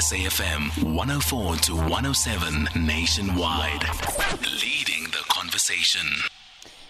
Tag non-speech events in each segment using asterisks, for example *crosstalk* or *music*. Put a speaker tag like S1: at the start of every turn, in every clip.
S1: SAFM 104 to 107 nationwide. Leading the conversation.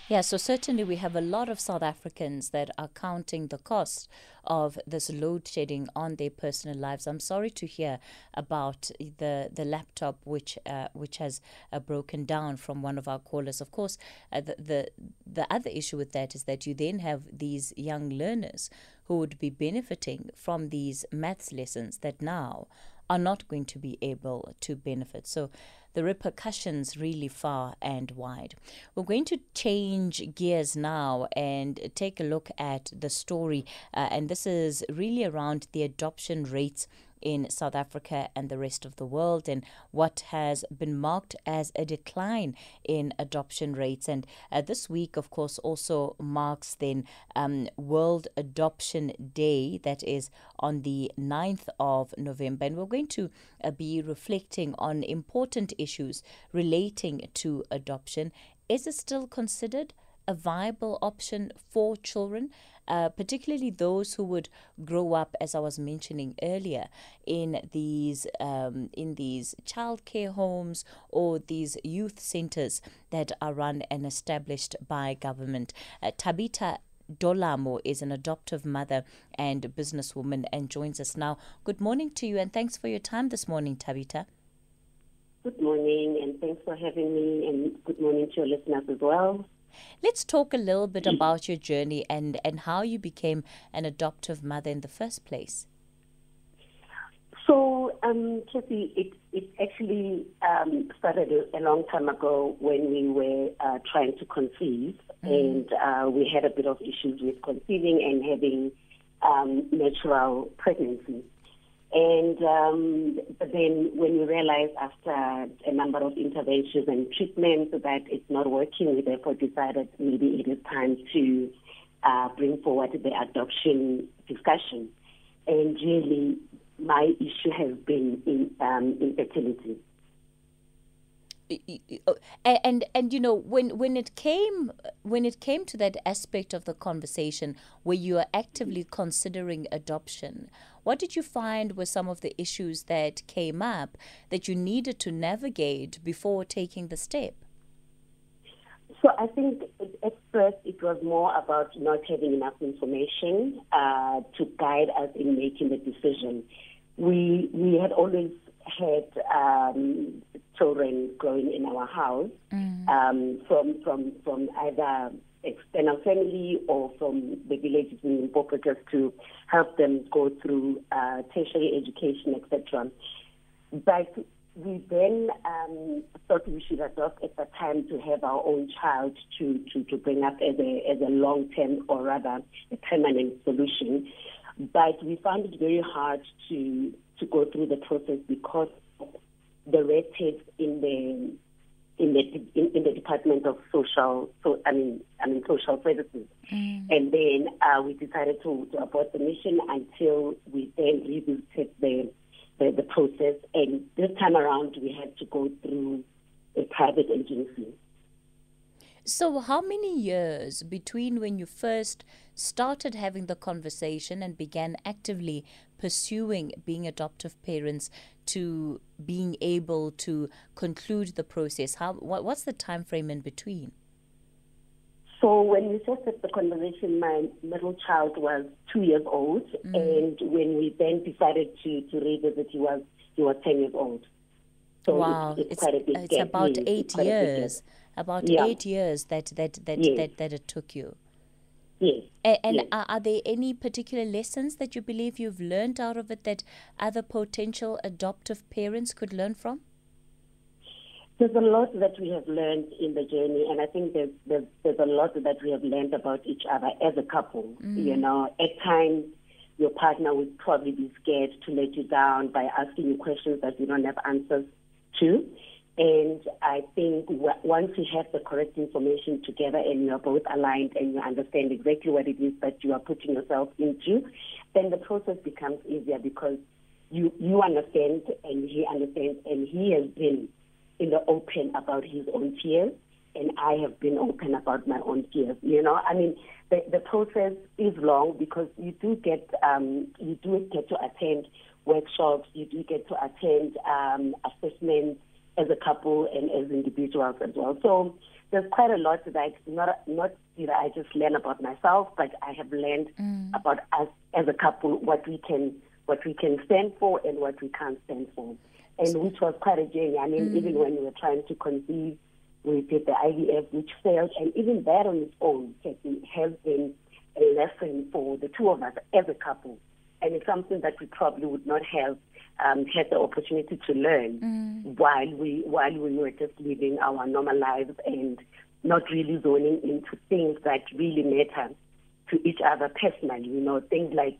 S2: Yeah, so certainly we have a lot of South Africans that are counting the cost of this load shedding on their personal lives. I'm sorry to hear about the the laptop which uh, which has uh, broken down from one of our callers. Of course, uh, the, the the other issue with that is that you then have these young learners who would be benefiting from these maths lessons that now are not going to be able to benefit. So the repercussions really far and wide. We're going to change gears now and take a look at the story, uh, and this is really around the adoption rates in South Africa and the rest of the world, and what has been marked as a decline in adoption rates. And uh, this week, of course, also marks then um, World Adoption Day, that is on the 9th of November. And we're going to uh, be reflecting on important issues relating to adoption. Is it still considered? a viable option for children, uh, particularly those who would grow up, as I was mentioning earlier, in these um, in these childcare homes or these youth centres that are run and established by government. Uh, Thabitha Dolamo is an adoptive mother and businesswoman and joins us now. Good morning to you and thanks for your time this morning, Thabitha.
S3: Good morning and thanks for having me and good morning to your listeners as well.
S2: Let's talk a little bit about your journey and, and how you became an adoptive mother in the first place.
S3: So, um, Kathy, it, it actually um, started a, a, long time ago when we were uh, trying to conceive, mm. and uh, we had a bit of issues with conceiving and having um, natural pregnancy. And um, then when we realized after a number of interventions and treatments that it's not working, we therefore decided maybe it is time to uh, bring forward the adoption discussion. And really, my issue has been in um, infertility.
S2: Oh, and and you know when when it came when it came to that aspect of the conversation where you are actively considering adoption what did you find were some of the issues that came up that you needed to navigate before taking the step
S3: so I think at first it was more about not having enough information uh, to guide us in making the decision. We we had always had um, children growing in our house mm. um, from from from either external family or from the villages in Limpopo to help them go through uh, tertiary education, etc. But we then um, thought we should adopt at the time to have our own child to, to, to bring up as a, as a long term or rather a permanent solution. But we found it very hard to, to go through the process because the red tape in the in the in, in, the Department of Social so I mean I mean Social Services, mm. and then uh, we decided to, to abort the mission until we then revisited the, the the process. And this time around, we had to go through a private agency.
S2: So, how many years between when you first started having the conversation and began actively pursuing being adoptive parents to being able to conclude the process? How what, what's the time frame in between?
S3: So when we first had the conversation, my middle child was two years old, mm. and when we then decided to, to revisit, he was he was ten years old.
S2: So wow, it's, it's, it's, it's about eight years. About yeah. eight years that that that, yes. that that it took you.
S3: Yes.
S2: And,
S3: yes.
S2: Are, are there any particular lessons that you believe you've learned out of it that other potential adoptive parents could learn from?
S3: There's a lot that we have learned in the journey, and I think there's there's, there's a lot that we have learned about each other as a couple. Mm. You know, at times your partner would probably be scared to let you down by asking you questions that you don't have answers to. And I think once you have the correct information together and you are both aligned and you understand exactly what it is that you are putting yourself into, then the process becomes easier because you you understand and he understands and he has been in the open about his own fears and I have been open about my own fears. You know, I mean, the, the process is long because you do get um, you do get to attend workshops, you do get to attend um, assessments as a couple and as individuals as well. So there's quite a lot that I not not did I just learn about myself, but I have learned mm. about us as a couple, what we can what we can stand for and what we can't stand for, and which was quite a journey. I mean, mm. even when we were trying to conceive, we did the IVF, which failed, and even that on its own has been a lesson for the two of us as a couple, and it's something that we probably would not have um, had the opportunity to learn mm. while we while we were just living our normal lives and not really zoning into things that really matter to each other personally. You know, things like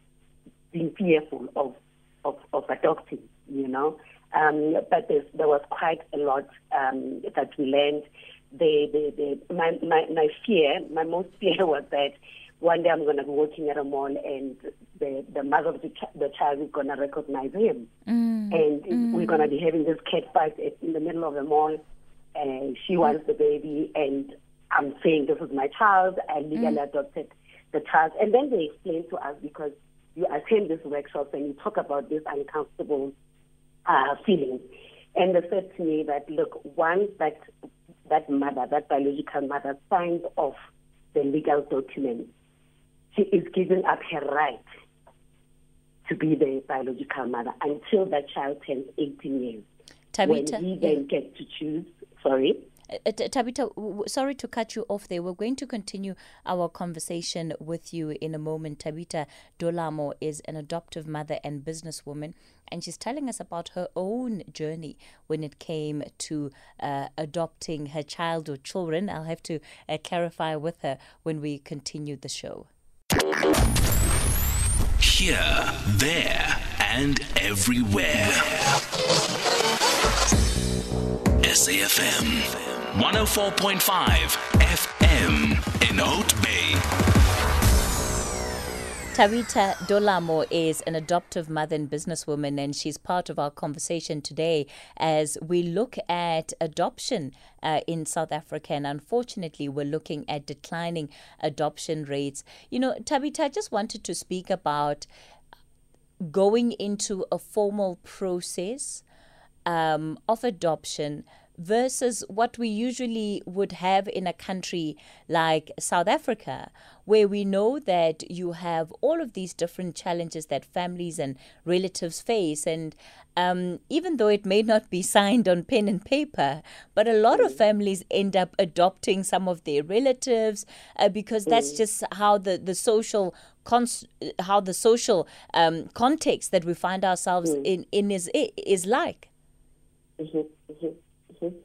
S3: being fearful of of, of adopting. You know, um, but there was quite a lot um, that we learned. The, the, the, my, my, my fear, my most *laughs* fear was that one day I'm going to be working at a mall and the, the mother of the, ch- the child is going to recognize him. Mm. And mm. we're going to be having this cat fight in the middle of the mall. And she wants the baby, and I'm saying, This is my child. I legally mm. adopted the child. And then they explain to us because you attend this workshop and you talk about this uncomfortable uh, feelings. And they said to me that, look, once that, that mother, that biological mother, signs off the legal document, she is giving up her right to be the biological mother until that child turns 18 years.
S2: Thabitha,
S3: when he then yeah. gets to choose, sorry.
S2: Uh, uh Thabitha, sorry to cut you off there. We're going to continue our conversation with you in a moment. Thabitha Dolamo is an adoptive mother and businesswoman, and she's telling us about her own journey when it came to uh, adopting her child or children. I'll have to uh, clarify with her when we continue the show.
S1: Here, there, and everywhere. SAFM 104.5 FM in Hout Bay.
S2: Thabitha Dolamo is an adoptive mother and businesswoman, and she's part of our conversation today as we look at adoption uh, in South Africa. And unfortunately, we're looking at declining adoption rates. You know, Thabitha, I just wanted to speak about going into a formal process um, of adoption versus what we usually would have in a country like South Africa, where we know that you have all of these different challenges that families and relatives face. And um, even though it may not be *laughs* signed on pen and paper, but a lot of mm. families end up adopting some of their relatives uh, because that's mm. just how the, the social cons- how the social um, context that we find ourselves mm. in, in is is like.
S3: Mm-hmm, mm-hmm. Mm-hmm.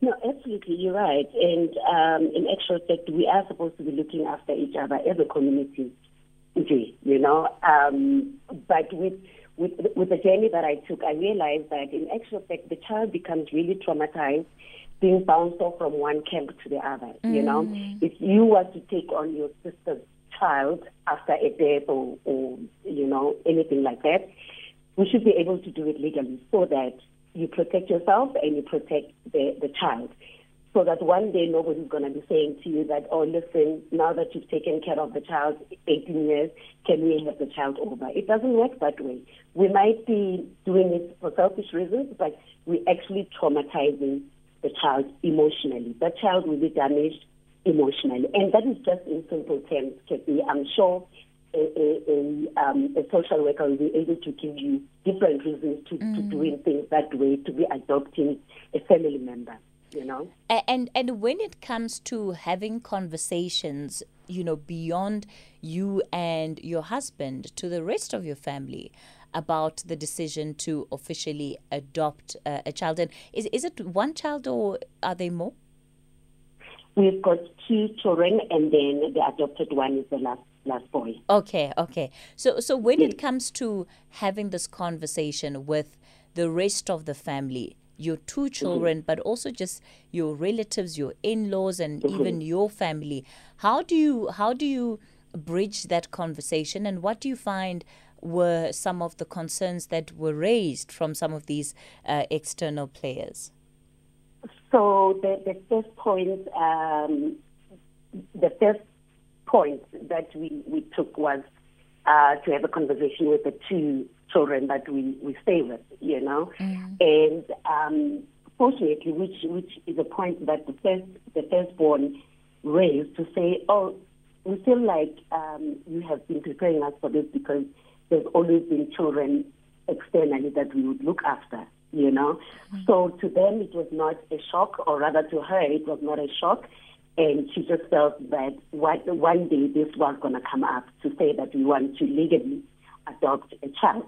S3: No, absolutely, you're right. And um, in actual fact, we are supposed to be looking after each other as a community, you know. Um, but with, with with the journey that I took, I realized that in actual fact, the child becomes really traumatized, being bounced off from one camp to the other. Mm. You know, mm. if you were to take on your sister's child after a death or, or you know anything like that, we should be able to do it legally so that you protect yourself and you protect the, the child. So that one day nobody's going to be saying to you that, oh, listen, now that you've taken care of the child 18 years, can we have the child over? It doesn't work that way. We might be doing it for selfish reasons, but we're actually traumatizing the child emotionally. The child will be damaged emotionally. And that is just in simple terms, Kathy. I'm sure a, a, a, um, a, social worker will be able to give you different reasons to, mm. to doing things that way, to be adopting a family member. You know,
S2: and and when it comes to having conversations, you know, beyond you and your husband to the rest of your family about the decision to officially adopt uh, a child, and is is it one child or are they more?
S3: We've got two children, and then the adopted one is the last last boy.
S2: Okay, okay. So, so when yes. it comes to having this conversation with the rest of the family, your two mm-hmm. children, mm-hmm. but also just your relatives, your in-laws, and mm-hmm. even your family, how do you how do you bridge that conversation, and what do you find? Were some of the concerns that were raised from some of these uh, external players?
S3: So the, the first point, um, the first point that we, we took was uh, to have a conversation with the two children that we, we stay with, you know. Mm. And um, fortunately, which which is a point that the first the firstborn raised to say, oh, we feel like um, you have been preparing us for this because there's always been children externally that we would look after, you know. Mm. So to them, it was not a shock, or rather to her, it was not a shock. And she just felt that one, one day this was going to come up to say that we want to legally adopt a child.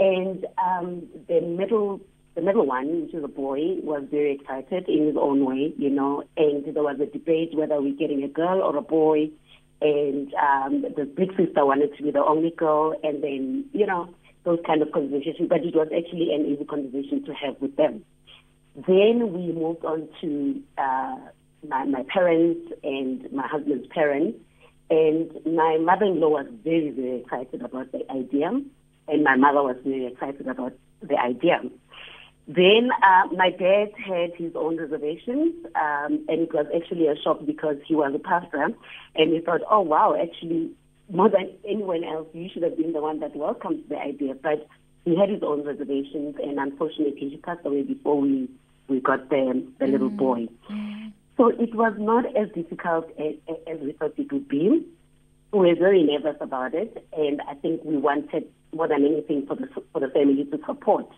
S3: And um, the middle the middle one, which is a boy, was very excited in his own way, you know, and there was a debate whether we're getting a girl or a boy. And um, the big sister wanted to be the only girl, and then, you know, those kind of conversations. But it was actually an easy conversation to have with them. Then we moved on to uh, my, my parents and my husband's parents. And my mother-in-law was very, very excited about the idea, and my mother was very excited about the idea. Then uh, my dad had his own reservations, um, and it was actually a shock because he was a pastor, and he thought, "Oh wow, actually, more than anyone else, you should have been the one that welcomed the idea." But he had his own reservations, and unfortunately, he passed away before we we got the the mm. little boy. Mm. So it was not as difficult as, as we thought it would be. We were very nervous about it, and I think we wanted more than anything for the for the family to support.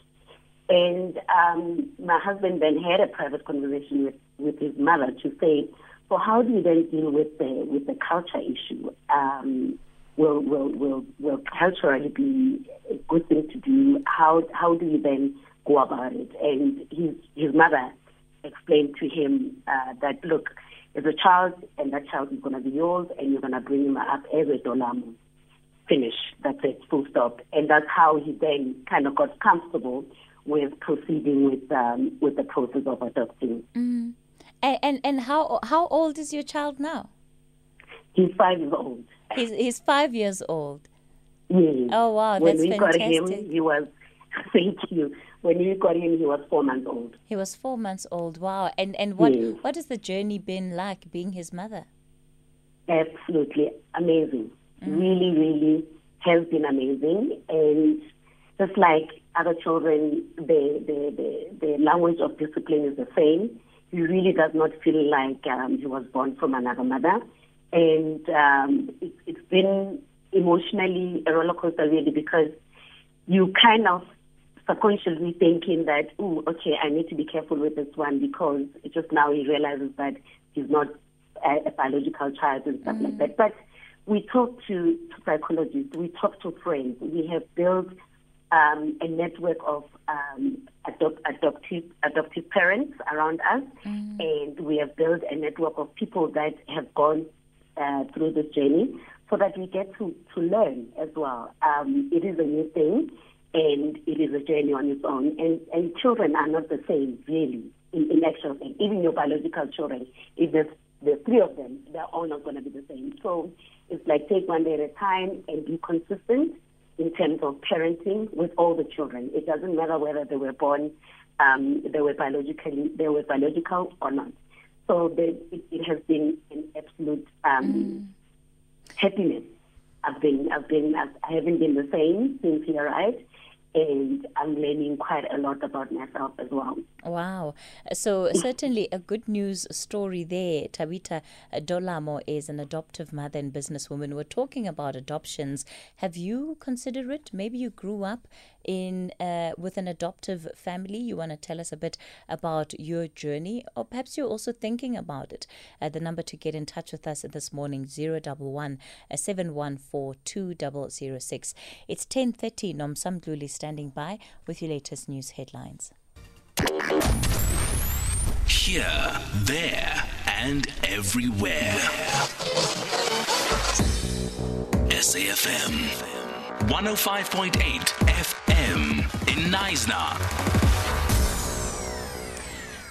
S3: And um, my husband then had a private conversation with, with his mother to say, so how do you then deal with the with the culture issue? Um, will will will will culturally be a good thing to do? How how do you then go about it? And his his mother explained to him uh, that look, as a child, and that child is going to be yours, and you're going to bring him up as a Dolamo. Finish. That's it. Full stop. And that's how he then kind of got comfortable with proceeding with um, with the process of adopting.
S2: Mm. And, and and how how old is your child now?
S3: He's five years old.
S2: He's he's five years old.
S3: Yes.
S2: Oh wow,
S3: when
S2: that's
S3: we
S2: fantastic.
S3: got him, he was. *laughs* Thank you. When we got him, he was four months old.
S2: He was four months old. Wow. And and what yes. what has the journey been like being his mother?
S3: Absolutely amazing. Mm. Really, really has been amazing. And just like other children, the, the, the, the language of discipline is the same. He really does not feel like um, he was born from another mother. And um, it, it's been emotionally a roller coaster, really, because you kind of subconsciously thinking that, oh, okay, I need to be careful with this one because just now he realizes that he's not a, a biological child and stuff mm. like that. But we talk to, to psychologists, we talk to friends, we have built um, a network of um, adopt, adoptive adoptive parents around us, mm. and we have built a network of people that have gone uh, through this journey, so that we get to to learn as well. Um, it is a new thing, and it is a journey on its own. And and children are not the same, really, in, in actual. Even your biological children, if there's the three of them, they're all not going to be the same. So it's like take one day at a time and be consistent in terms of parenting with all the children. It doesn't matter whether they were born, um, they were biologically, they were biological or not. So it, it, has been an absolute um, mm. happiness. I've been, I've been, I haven't been the same since he arrived and I'm learning quite a lot about myself as well.
S2: Wow. So, certainly a good news story there. Thabitha Dolamo is an adoptive mother and businesswoman. We're talking about adoptions. Have you considered it? Maybe you grew up in uh, with an adoptive family. You want to tell us a bit about your journey, or perhaps you're also thinking about it. Uh, the number to get in touch with us this morning, 011 714 2006. It's 10.30. Nomsam Gluli standing by with your latest news headlines.
S1: Here, there, and everywhere. SAFM 105.8 FM in Knysna.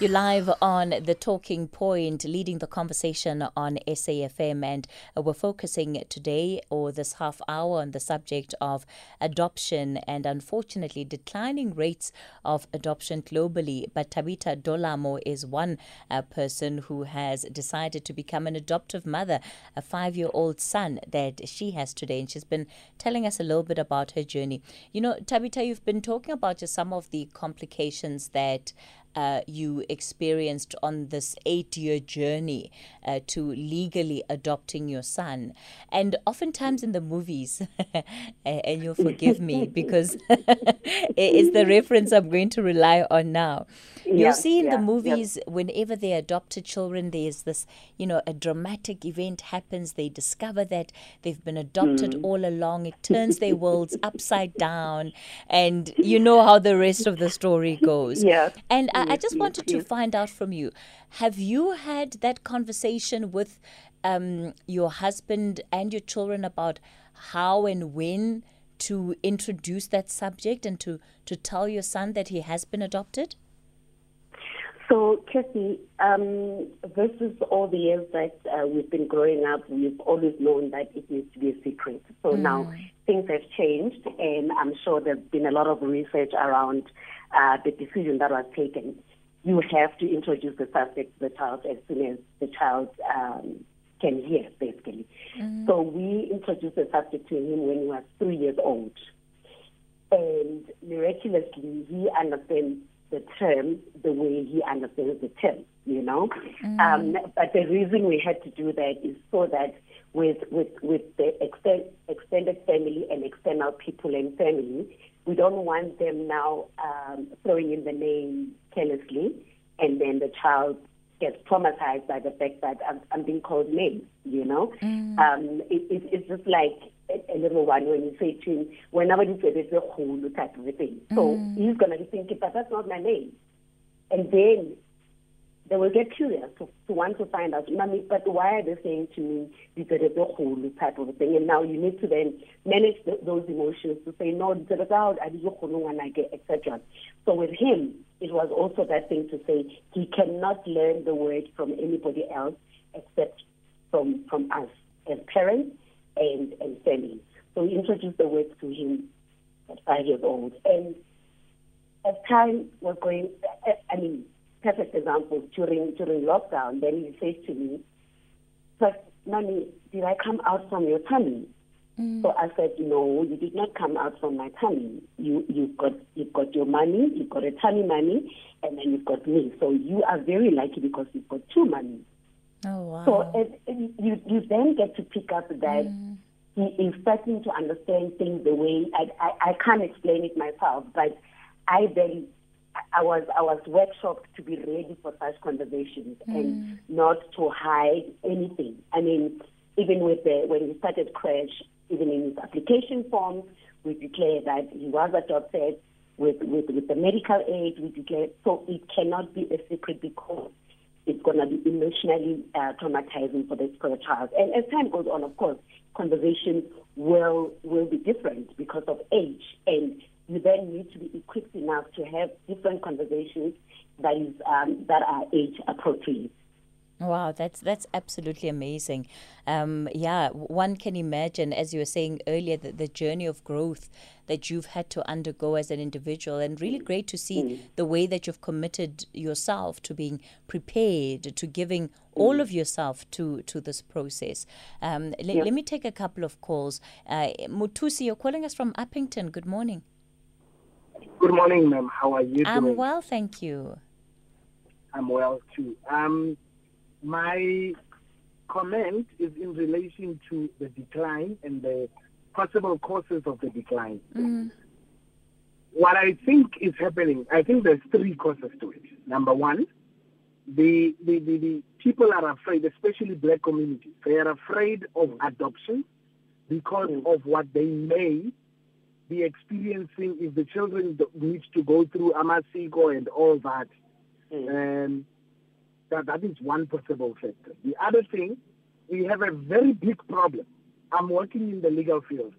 S2: You're live on the Talking Point, leading the conversation on SAFM, and uh, we're focusing today or this half hour on the subject of adoption and unfortunately declining rates of adoption globally. But Thabitha Dolamo is one uh, person who has decided to become an adoptive mother, a five year old son that she has today, and she's been telling us a little bit about her journey. You know, Thabitha, you've been talking about just some of the complications that uh, you experienced on this eight year journey uh, to legally adopting your son. And oftentimes in the movies, *laughs* and you'll forgive me *laughs* because *laughs* it's the reference I'm going to rely on now. Yeah, you see in yeah, the movies, yeah. whenever they adopted children, there's this, you know, a dramatic event happens. They discover that they've been adopted mm. all along. It turns their worlds upside down. And you know how the rest of the story goes.
S3: Yeah.
S2: And I, I just wanted to find out from you have you had that conversation with um, your husband and your children about how and when to introduce that subject and to, to tell your son that he has been adopted?
S3: So, Kathy, um, this is all the years that uh, we've been growing up. We've always known that it needs to be a secret. So mm. now things have changed, and I'm sure there's been a lot of research around uh, the decision that was taken. You have to introduce the subject to the child as soon as the child um, can hear, basically. Mm. So we introduced the subject to him when he was three years old. And miraculously, he understands the term the way he understands the term, you know. Mm. Um, but the reason we had to do that is so that with with with the extend, extended family and external people and family, we don't want them now um, throwing in the name carelessly, and then the child gets traumatized by the fact that I'm, I'm being called names, you know. Mm. Um, it, it, it's just like a, a, little one when you say to him, whenever you say there's a whole type of a thing. So mm. he's going to be thinking, but that's not my name. And then they will get curious to, to want to find out, Mommy, but why are they saying to me a whole type of thing? And now you need to then manage the, those emotions to say, no, etc. So with him, it was also that thing to say he cannot learn the word from anybody else except from, from us as parents and, and family. So we introduced the words to him at five years old. And as time was going, I mean, perfect example, during, during lockdown, then he says to me, but mommy, did I come out from your tummy? Mm. So I said, no, you did not come out from my tummy. You, you've got, you've got your money, you've got a tummy money, and then you've got me. So you are very lucky because you've got two money.
S2: Oh, wow.
S3: So it, it, you, you then get to pick up that mm. he is starting to understand things the way I, I, I can't explain it myself, but I then I was I was workshopped to be ready for such conversations mm. and not to hide anything. I mean, even with the when he started crash, even in his application forms, we declared that he was adopted with, with, with the medical aid. We declared so it cannot be a secret because it's going to be emotionally uh, traumatizing for the, for the child. And as time goes on, of course, conversations will will be different because of age, and you then need to be equipped enough to have different conversations that is um, that are age appropriate.
S2: Wow, that's that's absolutely amazing. Um, yeah, one can imagine, as you were saying earlier, the, the journey of growth that you've had to undergo as an individual, and really great to see mm. the way that you've committed yourself to being prepared, to giving mm. all of yourself to to this process. Um, l- yeah. Let me take a couple of calls. Uh, Mutusi, you're calling us from Upington. Good morning.
S4: Good morning, ma'am. How are you
S2: I'm
S4: doing?
S2: well, thank you.
S4: I'm well too. Um, my comment is in relation to the decline and the possible causes of the decline. Mm. What I think is happening, I think there's three causes to it. Number one, the, the, the, the people are afraid, especially black communities, they are afraid of adoption because mm. of what they may be experiencing if the children need to go through amasiko and all that. Mm. Um, that, that is one possible factor. The other thing, we have a very big problem. I'm working in the legal field.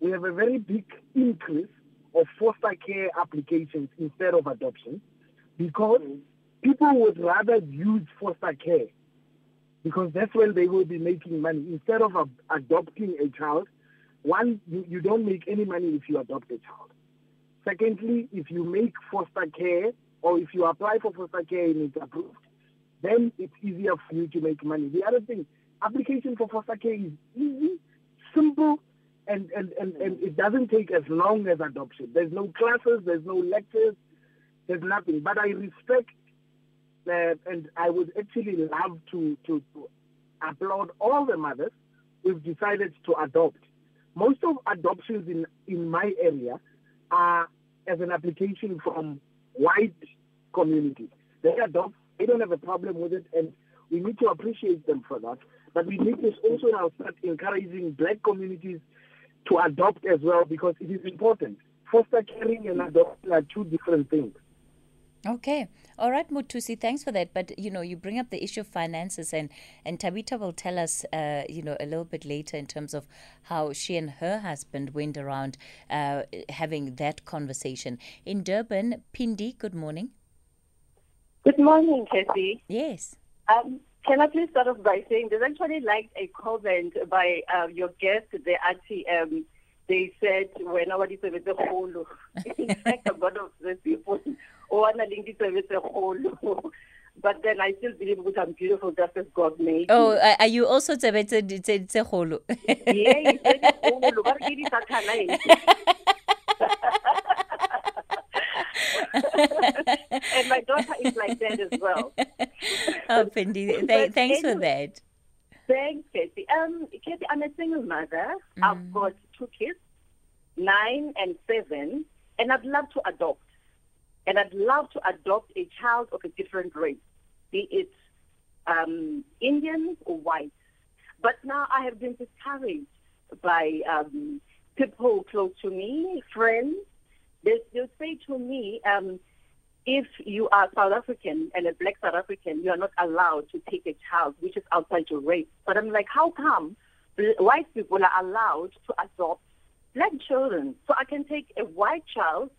S4: We have a very big increase of foster care applications instead of adoption because mm. people would rather use foster care because that's when they will be making money instead of adopting a child. One, you, you don't make any money if you adopt a child. Secondly, if you make foster care or if you apply for foster care and it's approved, then it's easier for you to make money. The other thing, application for foster care is easy, simple, and, and, and, and it doesn't take as long as adoption. There's no classes, there's no lectures, there's nothing. But I respect uh, and I would actually love to, to, to applaud all the mothers who've decided to adopt. Most of adoptions in, in my area are as an application from white communities. They adopt, they don't have a problem with it, and we need to appreciate them for that. But we need to also now start encouraging black communities to adopt as well because it is important. Foster caring and adoption are two different things.
S2: Okay. All right, Mutusi, thanks for that. But you know, you bring up the issue of finances, and and Thabitha will tell us, uh, you know, a little bit later in terms of how she and her husband went around uh, having that conversation in Durban. Pindi, good morning.
S5: Good morning, Kathy.
S2: Yes.
S5: Um, can I please start off by saying there's actually like a comment by uh, your guest, the auntie. Um, they said when nobody said the whole. In fact, a lot of the people wanna link it with the whole. But then I still believe that I'm beautiful just as God made
S2: Oh,
S5: me.
S2: are you also tsebetse tse tse kgolo?
S5: Yeah, he said the whole. Ba re ke di satellite. and my daughter is like that as well.
S2: oh, Pindi, th- thanks for that.
S5: Thanks, Kathy. Um, Kathy, I'm a single mother. I've got two kids, nine and seven, and I'd love to adopt. And I'd love to adopt a child of a different race, be it um, Indian or white. But now I have been discouraged by um, people close to me, friends. They, they'll say to me, um, if you are South African and a black South African, you are not allowed to take a child which is outside your race. But I'm like, how come white people are allowed to adopt black children? So I can take a white child,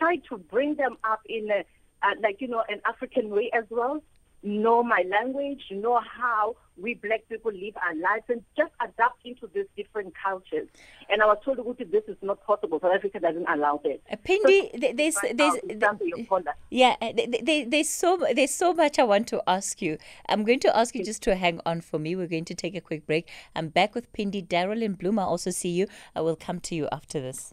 S5: try to bring them up in a, uh, like, you know, an African way as well, know my language, know how we black people live our lives, and just adapt into these different cultures. And I was told that this is not possible. South Africa doesn't allow that.
S2: Uh, Pindi, th- there's
S5: Right
S2: there's
S5: now, it's down to your caller.
S2: yeah, uh, th- th- there- there's so there's so much I want to ask you. I'm going to ask you just to hang on for me. We're going to take a quick break. I'm back with Pindi, Daryl, and Bloem. I also see you. I will come to you after this.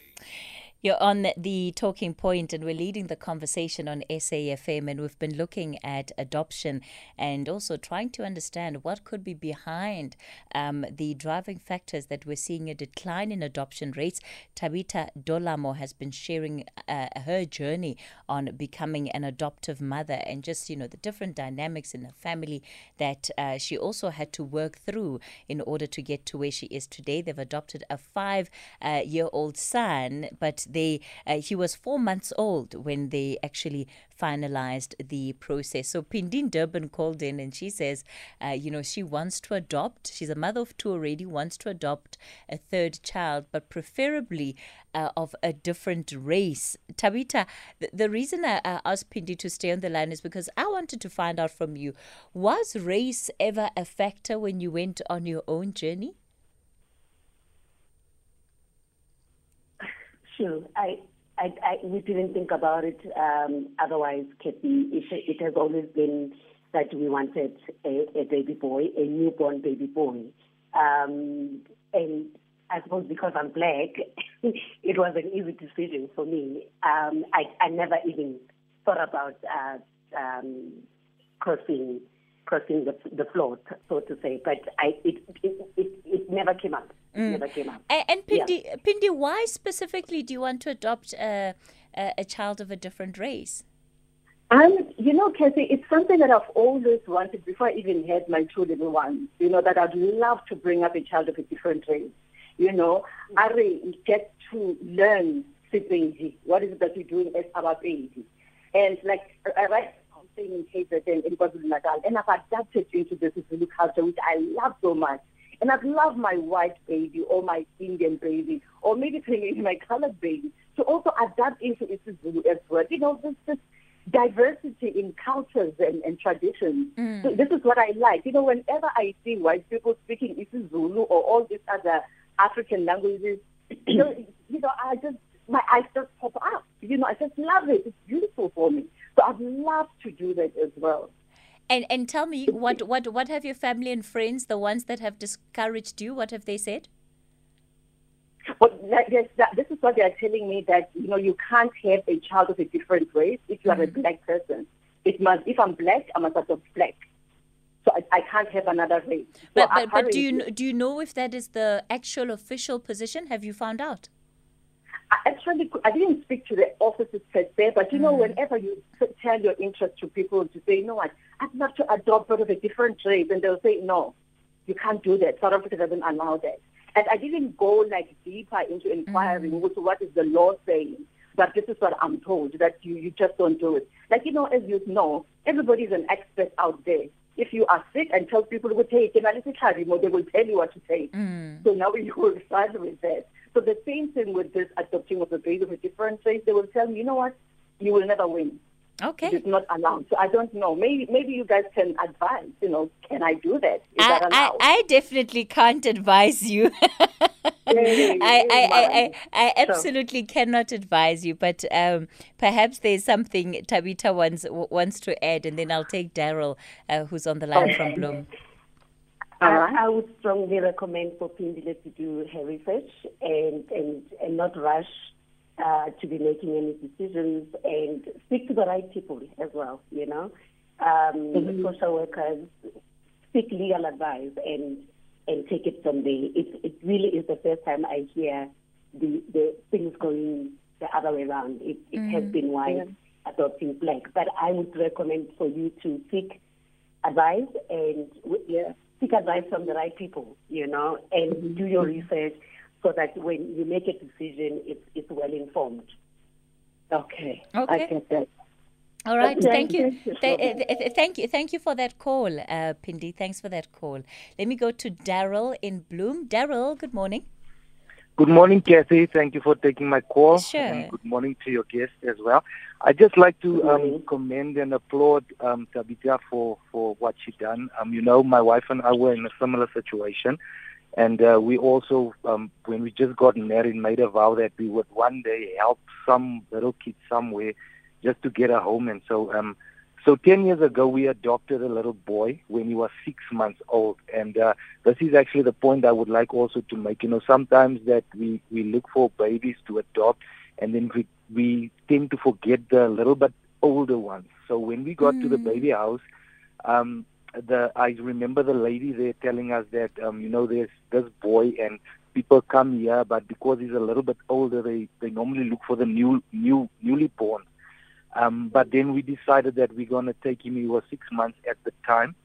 S2: You're on the talking point, and we're leading the conversation on SAFM. And we've been looking at adoption and also trying to understand what could be behind um, the driving factors that we're seeing a decline in adoption rates. Thabitha Dolamo has been sharing uh, her journey on becoming an adoptive mother and just, you know, the different dynamics in the family that uh, she also had to work through in order to get to where she is today. They've adopted a five uh, year old son, but they uh, he was four months old when they actually finalized the process. So Pindin Durban called in and she says, uh, you know, she wants to adopt. She's a mother of two already, wants to adopt a third child, but preferably uh, of a different race. Thabitha, the, the reason I, I asked Pindi to stay on the line is because I wanted to find out from you was race ever a factor when you went on your own journey?
S3: Sure. I, I, I, we didn't think about it um, otherwise, Kathy. It, it has always been that we wanted a, a baby boy, a newborn baby boy. Um, and I suppose because I'm black, *laughs* it was an easy decision for me. Um, I, I never even thought about uh, um, crossing crossing the, the floor, so to say. But I, it, it, it, it never came up. It never came up.
S2: And, and
S3: Yeah.
S2: Pindi, Pindi, why specifically do you want to adopt a, a, a child of a different race?
S5: Um, you know, Kathy, it's something that I've always wanted before I even had my two little ones. You know, that I'd love to bring up a child of a different race. You know, I really get to learn Sipenge. What is it that you're doing as age? And like, I write something in KZN in KwaZulu Natal, and I've adapted into this Zulu culture, which I love so much. And I'd love my white baby or my Indian baby or maybe my colored baby to also adapt into isiZulu as well. You know, this, this diversity in cultures and, and traditions. Mm. So this is what I like. You know, whenever I see white people speaking isiZulu or all these other African languages, *clears throat* you know, you know, I just my eyes just pop up. You know, I just love it. It's beautiful for me. So I'd love to do that as well.
S2: And and tell me what what what have your family and friends, the ones that have discouraged you, what have they said?
S5: Well, this is what they are telling me that you know you can't have a child of a different race if you are mm-hmm. a black person. It must if I'm black, I must adopt black. So I, I, can't have another race. So
S2: but but, but do you do you know if that is the actual official position? Have you found out?
S5: I actually, I didn't speak to the officers per se, but you know, mm. whenever you tell your interest to people to say, you know what, I'd love to adopt sort of a different race, and they'll say, no, you can't do that. South Africa doesn't allow that. And I didn't go like deeper into inquiring mm. into what is the law saying, but this is what I'm told that you, you just don't do it. Like, you know, as you know, everybody's an expert out there. If you are sick and tell people to take analysis, they will tell you what to take. Mm. So now *laughs* you will start with that. So the same thing with this adopting of a baby of a different race, they will tell me, you know what, you will never win.
S2: Okay.
S5: It's not allowed. So I don't know. Maybe maybe you guys can advise. You know, can I do that? Is
S2: I,
S5: that allowed?
S2: I, I definitely can't advise you. *laughs* I, I, I, I, absolutely cannot advise you, but um, perhaps there's something Thabitha wants wants to add, and then I'll take Daryl, uh, who's on the line okay. from Bloem.
S3: I, I would strongly recommend for Pindile to do her research and, and, and not rush uh, to be making any decisions and speak to the right people as well, you know. Um, mm-hmm. Social workers seek legal advice and and take it from there. It, it really is the first time I hear the, the things going the other way around. It, it mm-hmm. has been white yeah. adopting black. But I would recommend for you to seek advice and yeah, seek advice from the right people, you know, and do your research so that when you make a decision, it's, it's well informed.
S5: Okay. Okay. I get that.
S2: All right, okay. thank you. Th- thank you. Thank you for that call, uh, Pindi. Thanks for that call. Let me go to Daryl in Bloem. Daryl, good morning.
S6: Good morning, Kathy. Thank you for taking my call.
S2: Sure.
S6: And good morning to your guests as well. I'd just like to um, commend and applaud um, Thabitha for, for what she done. Um, you know, my wife and I were in a similar situation. And uh, we also, um, when we just got married, made a vow that we would one day help some little kid somewhere just to get a home. And so, um, so 10 years ago, we adopted a little boy when he was six months old. And uh, this is actually the point I would like also to make. You know, sometimes that we, we look for babies to adopt and then we, we tend to forget the little bit older ones. So when we got mm. to the mm. baby house, um, the I remember the lady there telling us that um, you know there's this boy and people come here, but because he's a little bit older, they they normally look for the new new newly born. Um, but then we decided that we're going to take him. He was six months at the time.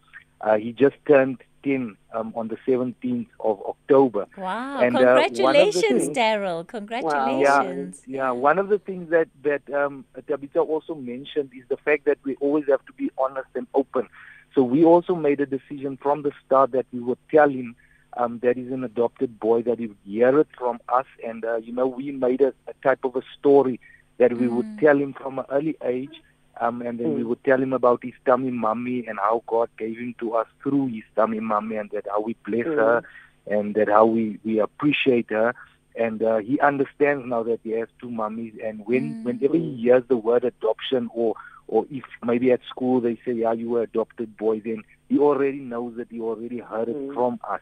S6: Uh, he just turned 10 um, on the 17th of October.
S2: Wow. And, Congratulations, uh, Daryl. Congratulations.
S6: Wow. Yeah, yeah, one of the things that, that um, Thabitha also mentioned is the fact that we always have to be honest and open. So we also made a decision from the start that we would tell him um, that he's an adopted boy, that he would hear it from us. And, uh, you know, we made a, a type of a story that we mm. would tell him from an early age. Um, and then mm. we would tell him about his tummy mommy and how God gave him to us through his tummy mommy and that how we bless mm. her and that how we, we appreciate her. And uh, he understands now that he has two mummies. And when mm. whenever he hears the word adoption or or if maybe at school they say, yeah, you were adopted boy, then he already knows that he already heard it mm. from us.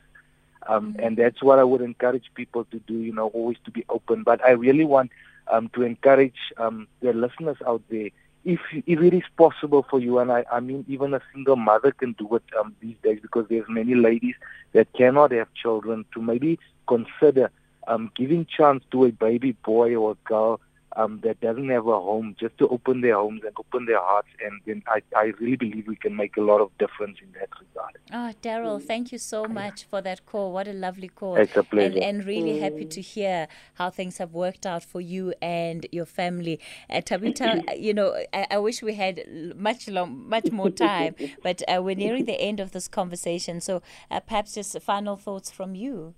S6: Um, mm. And that's what I would encourage people to do, you know, always to be open. But I really want um, to encourage um, the listeners out there, if if it is possible for you, and I, I mean even a single mother can do it um, these days because there's many ladies that cannot have children to maybe consider um, giving chance to a baby boy or girl um, that doesn't have a home just to open their homes and open their hearts. And then I, I really believe we can make a lot of difference in that regard.
S2: Ah, oh, Daryl, thank you so much for that call. What a lovely call.
S6: It's a pleasure.
S2: And, and really happy to hear how things have worked out for you and your family. Uh, Thabitha, *laughs* you know, I, I, wish we had much long, much more time, *laughs* but uh, we're nearing the end of this conversation. So uh, perhaps just final thoughts from you.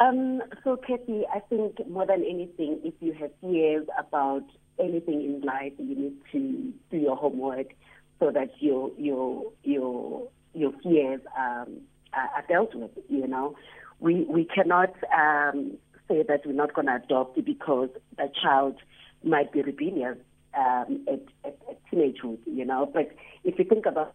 S3: Um, so, Kathy, I think more than anything, if you have fears about anything in life, you need to do your homework so that your your your your fears um, are dealt with. You know, we we cannot um, say that we're not going to adopt because the child might be rebellious um, at, at, at teenagehood. You know, but if you think about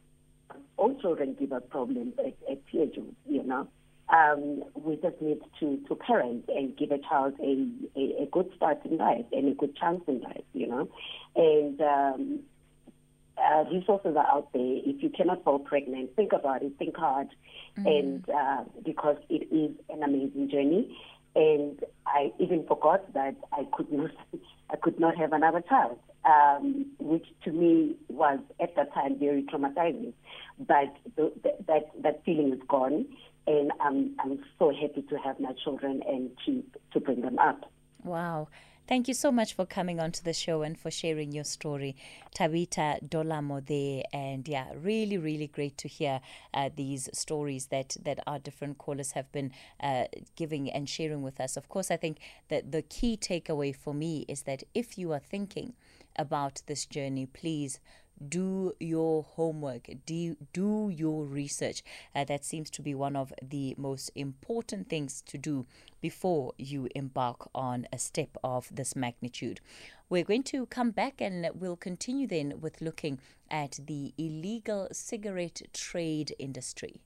S3: all children give us problems at, at teenagehood. You know um, we just need to, to parent and give a child a, a, a, good start in life and a good chance in life, you know. And um, uh, resources are out there. If you cannot fall pregnant, think about it, think hard, mm-hmm. and uh, because it is an amazing journey. And I even forgot that I could not, *laughs* I could not have another child, um, which to me was at that time very traumatizing. But the, the, that that feeling is gone and I'm I'm so happy to have my children and to to bring them up.
S2: Wow. Thank you so much for coming onto the show and for sharing your story, Thabitha Dolamo there. And yeah, really, really great to hear uh, these stories that, that our different callers have been uh, giving and sharing with us. Of course, I think that the key takeaway for me is that if you are thinking about this journey, please do your homework, do, do your research. Uh, that seems to be one of the most important things to do before you embark on a step of this magnitude. We're going to come back and we'll continue then with looking at the illegal cigarette trade industry.